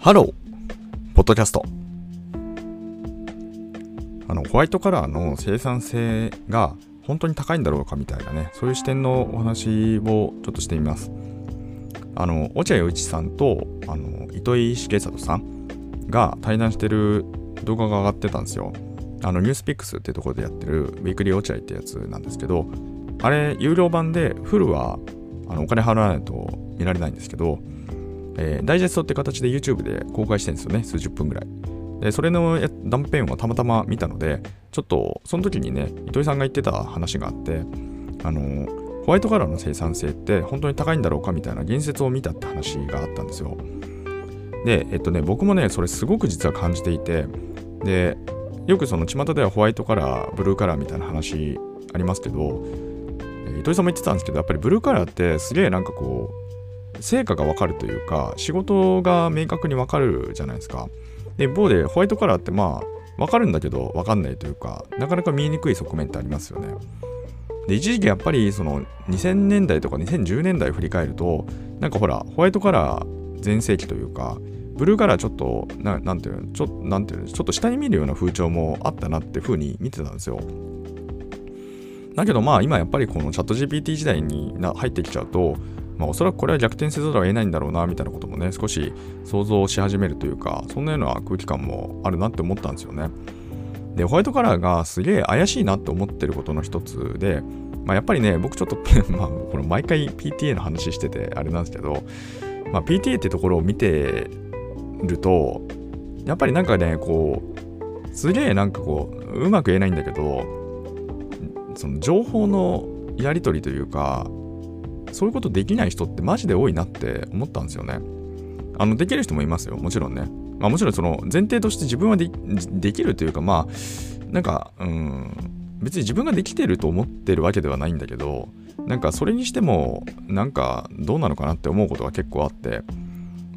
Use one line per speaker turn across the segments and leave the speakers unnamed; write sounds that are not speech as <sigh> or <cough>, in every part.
ハローポッドキャスト。あのホワイトカラーの生産性が本当に高いんだろうかみたいなねそういう視点のお話をちょっとしてみます。あの落合陽一さんとあの糸井重里さんが対談してる動画が上がってたんですよ。あのニュースピックスっていうところでやってるウィークリー落合ってやつなんですけどあれ有料版でフルはあのお金払わないと見られないんですけどえー、ダイジェストって形で YouTube で公開してるんですよね、数十分ぐらい。で、それの断片をたまたま見たので、ちょっとその時にね、糸井さんが言ってた話があって、あのー、ホワイトカラーの生産性って本当に高いんだろうかみたいな言説を見たって話があったんですよ。で、えっとね、僕もね、それすごく実は感じていて、で、よくその巷ではホワイトカラー、ブルーカラーみたいな話ありますけど、糸井さんも言ってたんですけど、やっぱりブルーカラーってすげえなんかこう、成果がわかるというか、仕事が明確にわかるじゃないですか。で、一方でホワイトカラーってまあ、わかるんだけどわかんないというか、なかなか見えにくい側面ってありますよね。で、一時期やっぱりその2000年代とか2010年代を振り返ると、なんかほら、ホワイトカラー全盛期というか、ブルーカラーちょっと、ななんていうの、ちょなんていう、ちょっと下に見るような風潮もあったなって風に見てたんですよ。だけどまあ今やっぱりこのチャット GPT 時代に入ってきちゃうと、まあ、おそらくこれは逆転せざるを得ないんだろうなみたいなこともね少し想像し始めるというかそんなような空気感もあるなって思ったんですよね。でホワイトカラーがすげえ怪しいなって思ってることの一つで、まあ、やっぱりね僕ちょっと <laughs> まあこの毎回 PTA の話しててあれなんですけど、まあ、PTA ってところを見てるとやっぱりなんかねこうすげえなんかこううまく言えないんだけどその情報のやり取りというかそういうことできない人ってマジで多いなって思ったんですよね。あの、できる人もいますよ。もちろんね。まあもちろんその前提として自分はできるというか、まあ、なんか、うん、別に自分ができてると思ってるわけではないんだけど、なんかそれにしても、なんかどうなのかなって思うことが結構あって、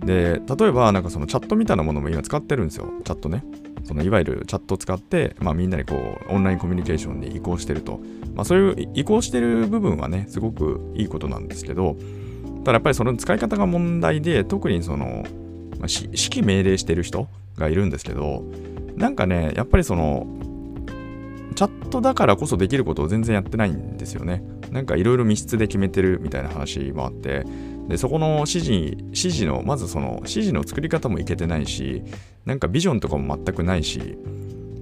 で、例えばなんかそのチャットみたいなものも今使ってるんですよ。チャットね。そのいわゆるチャットを使って、まあ、みんなにこうオンラインコミュニケーションに移行してると、まあ、そういう移行してる部分はねすごくいいことなんですけどただやっぱりその使い方が問題で特にその、まあ、指揮命令してる人がいるんですけどなんかねやっぱりそのチャットだからこそできることを全然やってないんですよね。なんかいろいろ密室で決めてるみたいな話もあってでそこの指示指示のまずその指示の作り方もいけてないしなんかビジョンとかも全くないし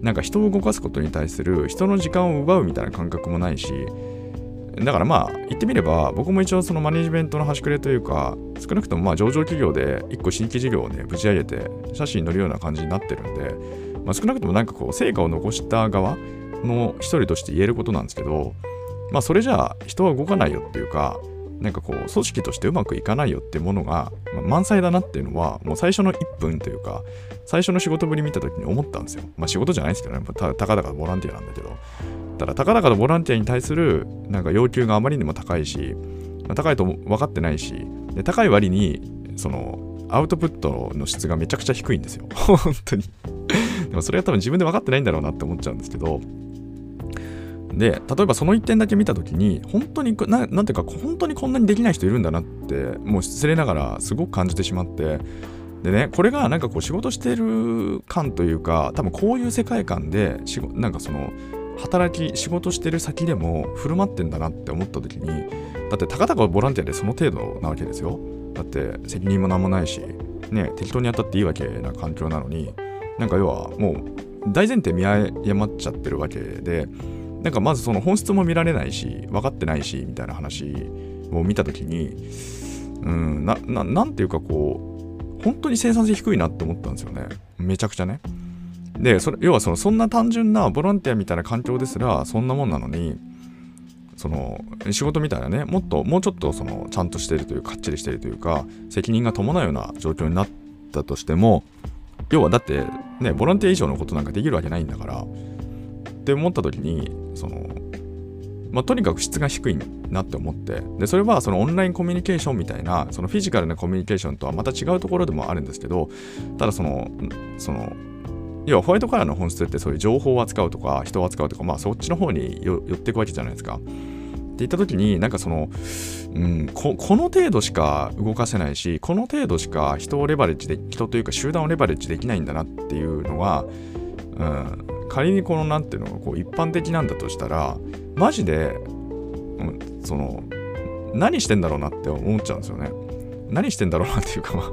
なんか人を動かすことに対する人の時間を奪うみたいな感覚もないしだからまあ言ってみれば僕も一応そのマネジメントの端くれというか少なくともまあ上場企業で1個新規事業をねぶち上げて写真に載るような感じになってるんで、まあ、少なくともなんかこう成果を残した側の一人として言えることなんですけどまあそれじゃあ人は動かないよっていうかなんかこう、組織としてうまくいかないよっていうものが、まあ、満載だなっていうのは、もう最初の1分というか、最初の仕事ぶり見た時に思ったんですよ。まあ仕事じゃないですけどね、たたかだかボランティアなんだけど。ただ、たかだかのボランティアに対するなんか要求があまりにも高いし、まあ、高いと分かってないし、で高い割に、その、アウトプットの質がめちゃくちゃ低いんですよ。<laughs> 本当にでもそれは多分自分で分かってないんだろうなって思っちゃうんですけど、で例えばその1点だけ見た時に本当にななんていうか本当にこんなにできない人いるんだなってもう失礼ながらすごく感じてしまってでねこれがなんかこう仕事してる感というか多分こういう世界観でなんかその働き仕事してる先でも振る舞ってんだなって思った時にだってたかだかボランティアでその程度なわけですよ。だって責任も何もないしね適当にやったっていいわけな環境なのになんか要はもう大前提見誤っちゃってるわけでなんかまずその本質も見られないし分かってないしみたいな話を見た時にうんなななんていうかこう本当に生産性低いなって思ったんですよね。めちゃくちゃね。でそれ要はそのそんな単純なボランティアみたいな環境ですらそんなもんなのにその仕事みたいなねもっともうちょっとそのちゃんとしてるというかっちりしてるというか責任が伴うような状況になったとしても要はだってねボランティア以上のことなんかできるわけないんだからって思った時にその、まあ、とにかく質が低いなって思ってでそれはそのオンラインコミュニケーションみたいなそのフィジカルなコミュニケーションとはまた違うところでもあるんですけどただそのその要はホワイトカラーの本質ってそういう情報を扱うとか人を扱うとかまあそっちの方に寄っていくわけじゃないですか。って言った時になんかその、うん、ここの程度しか動かせないしこの程度しか人をレバレッジで人というか集団をレバレッジできないんだなっていうのは、うん、仮にこの何ていうのがこう一般的なんだとしたらマジで、うん、その何してんだろうなって思っちゃうんですよね。何してんだろうなっていうか、まあ、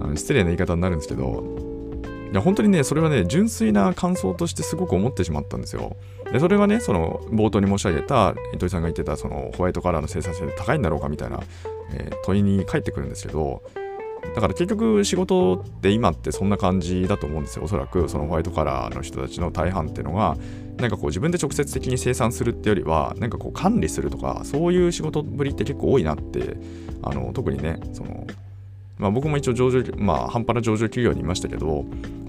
あの失礼な言い方になるんですけど、いや本当にね、それはね、純粋な感想としてすごく思ってしまったんですよ。で、それはね、その冒頭に申し上げた、糸井さんが言ってた、そのホワイトカラーの生産性高いんだろうかみたいな、えー、問いに返ってくるんですけど、だから結局仕事って今ってそんな感じだと思うんですよ。おそらくそのホワイトカラーの人たちの大半っていうのが、なんかこう自分で直接的に生産するってよりは、なんかこう管理するとか、そういう仕事ぶりって結構多いなって、あの特にね、そのまあ、僕も一応上場、まあ、半端な上場企業にいましたけど、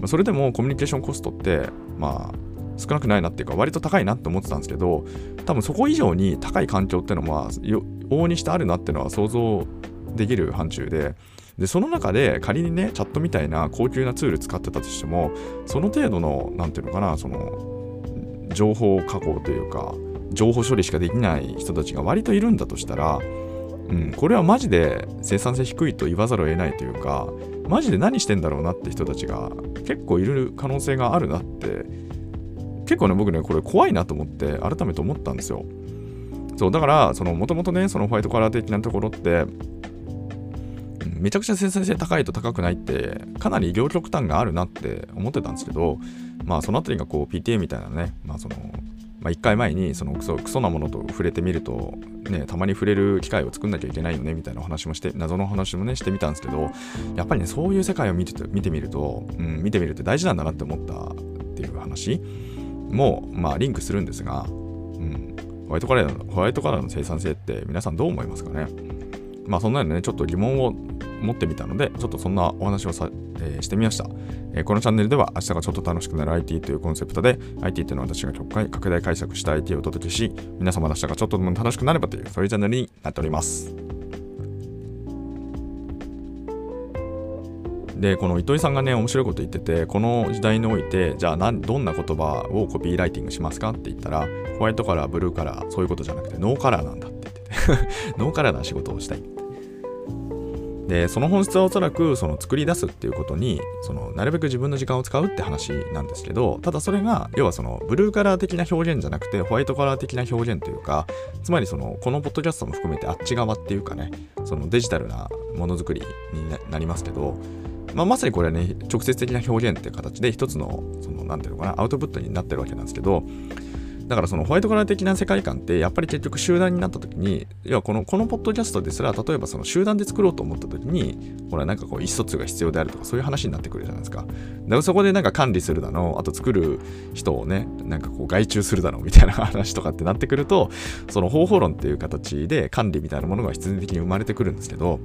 それでもコミュニケーションコストって、まあ、少なくないなっていうか、割と高いなって思ってたんですけど、多分そこ以上に高い環境っていうのは、往々にしてあるなっていうのは想像できる範疇で、で、その中で仮にね、チャットみたいな高級なツール使ってたとしても、その程度の、なんていうのかな、その、情報加工というか、情報処理しかできない人たちが割といるんだとしたら、うん、これはマジで生産性低いと言わざるを得ないというか、マジで何してんだろうなって人たちが結構いる可能性があるなって、結構ね、僕ね、これ怖いなと思って改めて思ったんですよ。そう、だから、その、もともとね、そのホワイトカラー的なところって、めちゃくちゃ生産性高いと高くないってかなり両極端があるなって思ってたんですけどまあそのあたりがこう PTA みたいなねまあそのまあ、1回前にそのクソクソなものと触れてみると、ね、たまに触れる機会を作んなきゃいけないよねみたいな話もして謎の話もねしてみたんですけどやっぱりねそういう世界を見て見てみると、うん、見てみるって大事なんだなって思ったっていう話も、まあ、リンクするんですが、うん、ホワイトカラーのホワイトカラーの生産性って皆さんどう思いますかね？まあそんなのねちょっと疑問を持ってみたのでちょっとそんなお話をさ、えー、してみました。えこのチャンネルでは明日がちょっと楽しくなる IT というコンセプトで IT というのは私が極快拡大解釈した IT をお届けし皆様の明日がちょっとでも楽しくなればというそういうチャンネルになっております。でこの糸井さんがね面白いこと言っててこの時代においてじゃあどんな言葉をコピーライティングしますかって言ったらホワイトカラーブルーカラーそういうことじゃなくてノーカラーなんだって言ってて <laughs> ノーカラーな仕事をしたいでその本質はおそらくその作り出すっていうことにそのなるべく自分の時間を使うって話なんですけどただそれが要はそのブルーカラー的な表現じゃなくてホワイトカラー的な表現というかつまりそのこのポッドキャストも含めてあっち側っていうかねそのデジタルなものづくりになりますけどまあ、まさにこれはね直接的な表現っていう形で一つのその何ていうのかなアウトプットになってるわけなんですけどだからそのホワイトカラー的な世界観ってやっぱり結局集団になった時に要はこのこのポッドキャストですら例えばその集団で作ろうと思った時にほらなんかこう意思疎通が必要であるとかそういう話になってくるじゃないですか。だからそこでなんか管理するだのあと作る人をねなんかこう外注するだのみたいな話とかってなってくるとその方法論っていう形で管理みたいなものが必然的に生まれてくるんですけど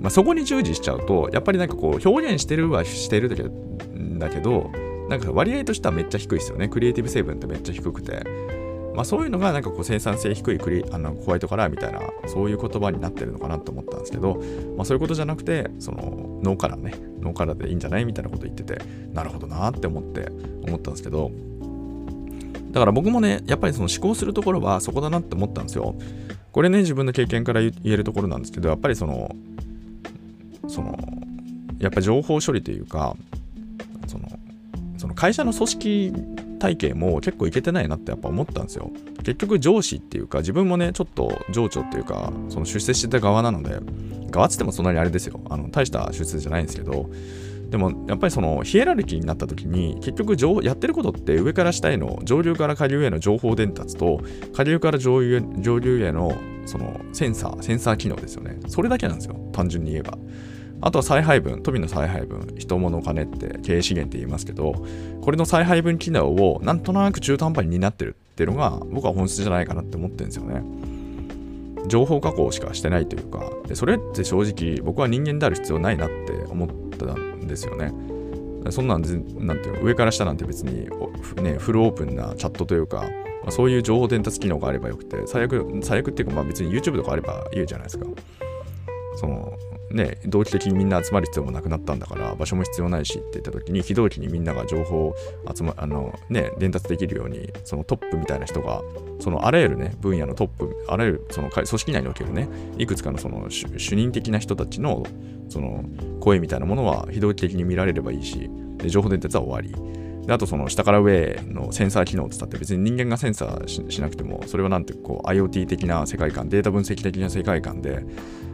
まあ、そこに従事しちゃうとやっぱりなんかこう表現してるはしてるだけどなんか割合としてはめっちゃ低いですよね。クリエイティブ成分ってめっちゃ低くて。まあそういうのがなんかこう生産性低いクリあのホワイトカラーみたいなそういう言葉になってるのかなと思ったんですけど、まあそういうことじゃなくて、そのノーカラーね、ノーカラーでいいんじゃないみたいなこと言ってて、なるほどなって思って思ったんですけど、だから僕もね、やっぱりその思考するところはそこだなって思ったんですよ。これね、自分の経験から言えるところなんですけど、やっぱりその、その、やっぱ情報処理というか、会社の組織体系も結構いけてないなってやっぱ思ったんですよ。結局上司っていうか自分もねちょっと情緒っていうかその出世してた側なので側っつってもそんなにあれですよ。あの大した出世じゃないんですけど。でもやっぱりそのヒエラルキーになった時に結局やってることって上から下への上流から下流への情報伝達と下流から上流上流へのそのセンサーセンサー機能ですよね。それだけなんですよ。単純に言えば。あとは再配分、富の再配分、人物お金って経営資源って言いますけど、これの再配分機能をなんとなく中途半端に担ってるっていうのが僕は本質じゃないかなって思ってるんですよね。情報加工しかしてないというか、でそれって正直僕は人間である必要ないなって思ったんですよね。そんなんなんていうの上から下なんて別に、ね、フルオープンなチャットというか、まあ、そういう情報伝達機能があればよくて、最悪、最悪っていうか、まあ別に YouTube とかあればいいじゃないですか。そのね、同期的にみんな集まる必要もなくなったんだから場所も必要ないしって言った時に非同期にみんなが情報を集まあの、ね、伝達できるようにそのトップみたいな人がそのあらゆる、ね、分野のトップあらゆるその組織内におけるねいくつかのその主任的な人たちのその声みたいなものは非同期的に見られればいいしで情報伝達は終わり。であとその下から上のセンサー機能を伝って別に人間がセンサーしなくてもそれはなんてこう IoT 的な世界観データ分析的な世界観で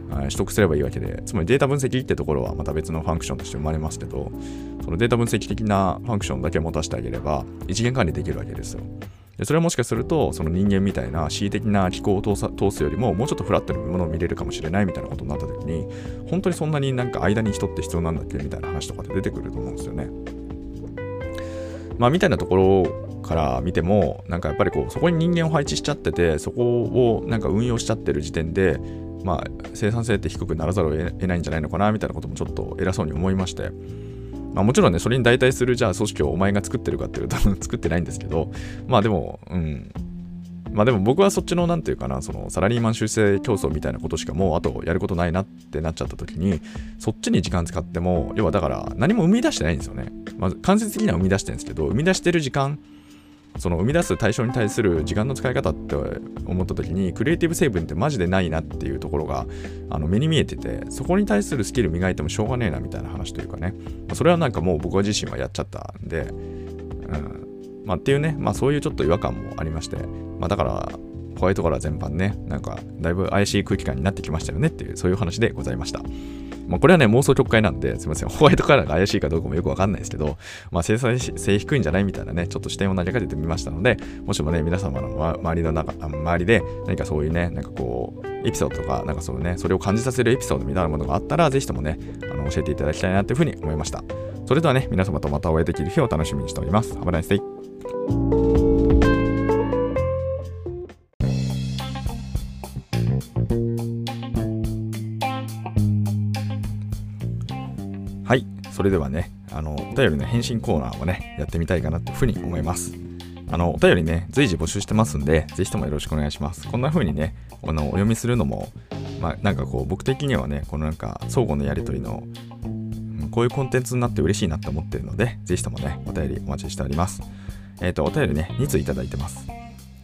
取得すればいいわけで、つまりデータ分析ってところはまた別のファンクションとして生まれますけど、そのデータ分析的なファンクションだけ持たせてあげれば、一元管理できるわけですよ。でそれはもしかすると、その人間みたいな恣意的な機構を通すよりも、もうちょっとフラットにものを見れるかもしれないみたいなことになった時に、本当にそんなになんか間に人って必要なんだっけみたいな話とかで出てくると思うんですよね。まあ、みたいなところから見ても、なんかやっぱりこう、そこに人間を配置しちゃってて、そこをなんか運用しちゃってる時点で、まあ、生産性って低くならざるを得ないんじゃないのかなみたいなこともちょっと偉そうに思いまして、まあ、もちろんね、それに代替するじゃあ組織をお前が作ってるかっていうと作ってないんですけど、まあでも、うん。まあでも僕はそっちのなんていうかな、そのサラリーマン修正競争みたいなことしかもうあとやることないなってなっちゃった時に、そっちに時間使っても、要はだから何も生み出してないんですよね。まあ間接的には生み出してるんですけど、生み出してる時間その生み出す対象に対する時間の使い方って思った時にクリエイティブ成分ってマジでないなっていうところがあの目に見えててそこに対するスキル磨いてもしょうがねえなみたいな話というかね。それはなんかもう僕自身はやっちゃったんで、うん。まあ、っていうね、まあ、そういうちょっと違和感もありまして、まあ、だからホワイトカラー全般ねなんかだいぶ怪しい空気感になってきましたよねっていうそういう話でございました。まあ、これはね、妄想曲解なんで、すみません、ホワイトカラーが怪しいかどうかもよくわかんないですけど、まあ、生産性低いんじゃないみたいなね、ちょっと視点を投げかけてみましたので、もしもね、皆様の周りの中、周りで何かそういうね、なんかこう、エピソードとか、なんかそうね、それを感じさせるエピソードみたいなものがあったら、ぜひともね、あの教えていただきたいなというふうに思いました。それではね、皆様とまたお会いできる日を楽しみにしております。Have a nice! それではね、あの、お便りの返信コーナーをね、やってみたいかなっていうふうに思います。あの、お便りね、随時募集してますんで、ぜひともよろしくお願いします。こんな風にね、あのお読みするのも、まあ、なんかこう、僕的にはね、このなんか、相互のやりとりの、うん、こういうコンテンツになって嬉しいなって思ってるので、ぜひともね、お便りお待ちしております。えっ、ー、と、お便りね、2通いただいてます。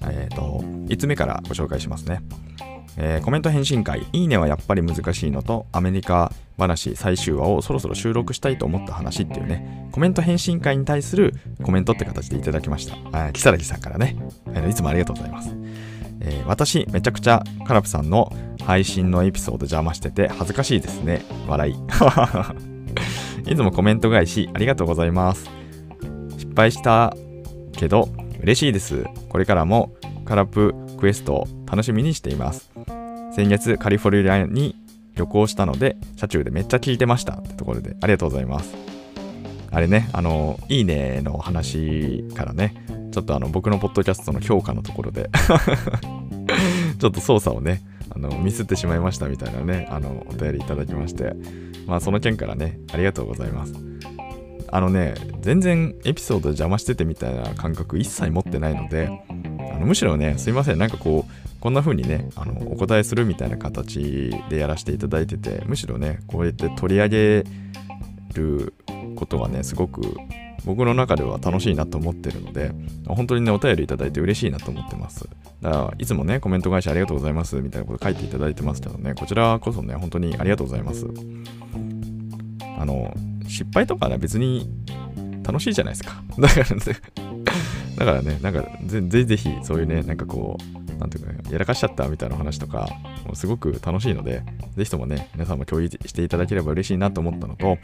えっ、ー、と、5つ目からご紹介しますね。えー、コメント返信会、いいねはやっぱり難しいのと、アメリカ話最終話をそろそろ収録したいと思った話っていうね、コメント返信会に対するコメントって形でいただきました。木更木さんからね、えー、いつもありがとうございます。えー、私、めちゃくちゃカラプさんの配信のエピソード邪魔してて恥ずかしいですね。笑い。<laughs> いつもコメント返しありがとうございます。失敗したけど嬉しいです。これからもカラプクエスト楽しみにしています。先月カリフォルニアに旅行したので、車中でめっちゃ聞いてましたってところでありがとうございます。あれね、あの、いいねの話からね、ちょっとあの僕のポッドキャストの評価のところで <laughs> ちょっと操作をね、あのミスってしまいましたみたいなね、あのお便りいただきまして、まあその件からね、ありがとうございます。あのね、全然エピソード邪魔しててみたいな感覚一切持ってないので、あのむしろね、すいません、なんかこう、こんな風にね、あのお答えするみたいな形でやらせていただいてて、むしろね、こうやって取り上げることがね、すごく僕の中では楽しいなと思ってるので、本当にね、お便りいただいて嬉しいなと思ってます。だから、いつもね、コメント返しありがとうございますみたいなこと書いていただいてますけどね、こちらこそね、本当にありがとうございます。あの、失敗とかね、別に楽しいじゃないですか。だからね、だからね、なんかぜ、ぜぜひ、そういうね、なんかこう、なんていうか、ね、やらかしちゃったみたいな話とか、もうすごく楽しいので、ぜひともね、皆さんも共有していただければ嬉しいなと思ったのと、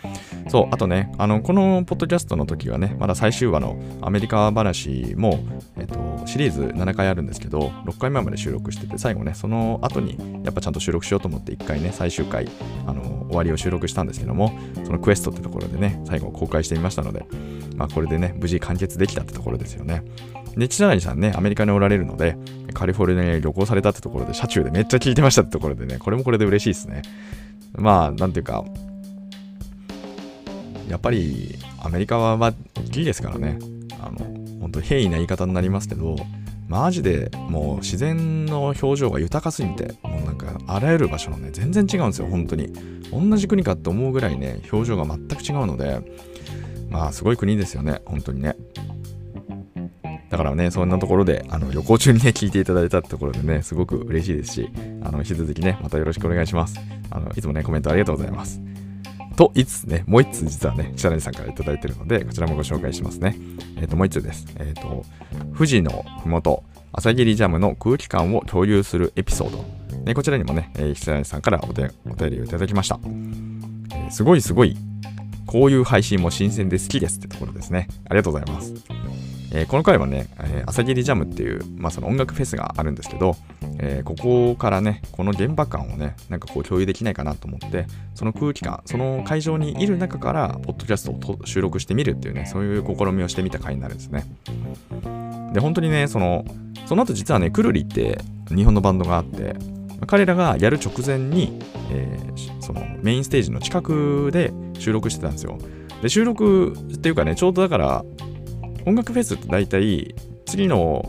そう、あとね、あの、このポッドキャストの時はね、まだ最終話のアメリカ話も、えっと、シリーズ7回あるんですけど、6回目まで収録してて、最後ね、その後に、やっぱちゃんと収録しようと思って、1回ね、最終回、あの、終わりを収録したんですけども、そのクエストってところでね、最後公開してみましたので、まあ、これでね、無事完結できたってところですよね。で、千谷さんね、アメリカにおられるので、カリフォルニアに旅行されたってところで、車中でめっちゃ聞いてましたってところでね、これもこれで嬉しいですね。まあ、なんていうか、やっぱりアメリカはまあ大きいですからね、あの、本当平易な言い方になりますけど、マジでもう自然の表情が豊かすぎて、もうなんかあらゆる場所のね、全然違うんですよ、本当に。同じ国かって思うぐらいね、表情が全く違うので、まあすごい国ですよね、本当にね。だからね、そんなところで、あの、旅行中にね、聞いていただいたってところでね、すごく嬉しいですし、あの、引き続きね、またよろしくお願いします。あの、いつもね、コメントありがとうございます。といつね、もう一通実はね、北谷さんから頂いてるので、こちらもご紹介しますね。えっ、ー、と、もう一通です。えっ、ー、と、富士のふもと、朝霧ジャムの空気感を共有するエピソード。ね、こちらにもね、えー、北谷さんからお便りをいただきました。えー、すごいすごい、こういう配信も新鮮で好きですってところですね。ありがとうございます。えー、この回はね、え、朝霧ジャムっていう、まあ、その音楽フェスがあるんですけど、えー、ここからね、この現場感をね、なんかこう共有できないかなと思って、その空気感、その会場にいる中から、ポッドキャストを収録してみるっていうね、そういう試みをしてみた回になるんですね。で、本当にね、その、その後実はね、くるりって日本のバンドがあって、彼らがやる直前に、えー、そのメインステージの近くで収録してたんですよ。で、収録っていうかね、ちょうどだから、音楽フェスって大体次の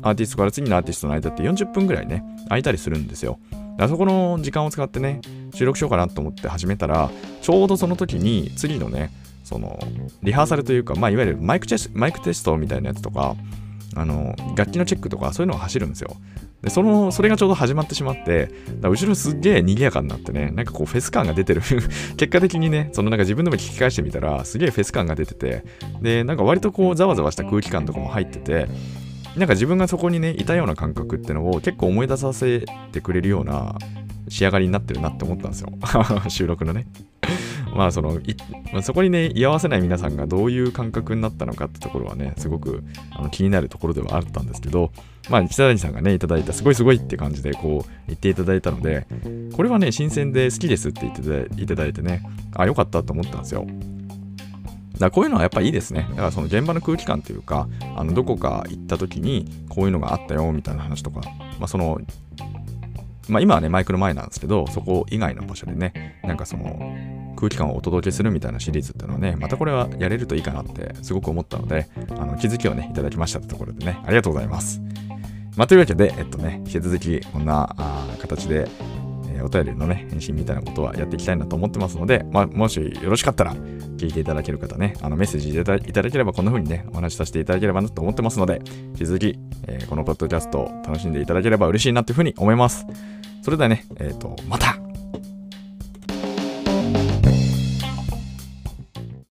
アーティストから次のアーティストの間って40分ぐらいね、空いたりするんですよ。あそこの時間を使ってね、収録しようかなと思って始めたら、ちょうどその時に次のね、その、リハーサルというか、まあ、いわゆるマイクテスマイクテストみたいなやつとか、あの、楽器のチェックとか、そういうのが走るんですよ。で、その、それがちょうど始まってしまって、だ後ろすっげえ賑やかになってね、なんかこうフェス感が出てる <laughs> 結果的にね、そのなんか自分でも聞き返してみたら、すげえフェス感が出てて、で、なんか割とこうざわざわした空気感とかも入ってて、なんか自分がそこにね、いたような感覚ってのを結構思い出させてくれるような仕上がりになってるなって思ったんですよ。<laughs> 収録のね。まあそのそこにね居合わせない皆さんがどういう感覚になったのかってところはねすごくあの気になるところではあったんですけどまあ北谷さんがねいただいたすごいすごいって感じでこう言っていただいたのでこれはね新鮮で好きですって言っていただいてねあよかったと思ったんですよだこういうのはやっぱいいですね。だからその現場の空気感というか、あのどこか行った時にこういうのがあったよみたいな話とか、まあそのまあ、今はね、マイクの前なんですけど、そこ以外の場所でね、なんかその空気感をお届けするみたいなシリーズっていうのはね、またこれはやれるといいかなってすごく思ったので、あの気づきをね、いただきましたってところでね、ありがとうございます。まあ、というわけで、えっとね、引き続きこんなあ形で、えー、お便りのね、返信みたいなことはやっていきたいなと思ってますので、まあ、もしよろしかったら、聞いていただける方ね、あのメッセージいただければこんな風にね、お話しさせていただければなと思ってますので、引き続き、えー、このポッドキャストを楽しんでいただければ嬉しいなというふうに思います。それではね、えっ、ー、と、また。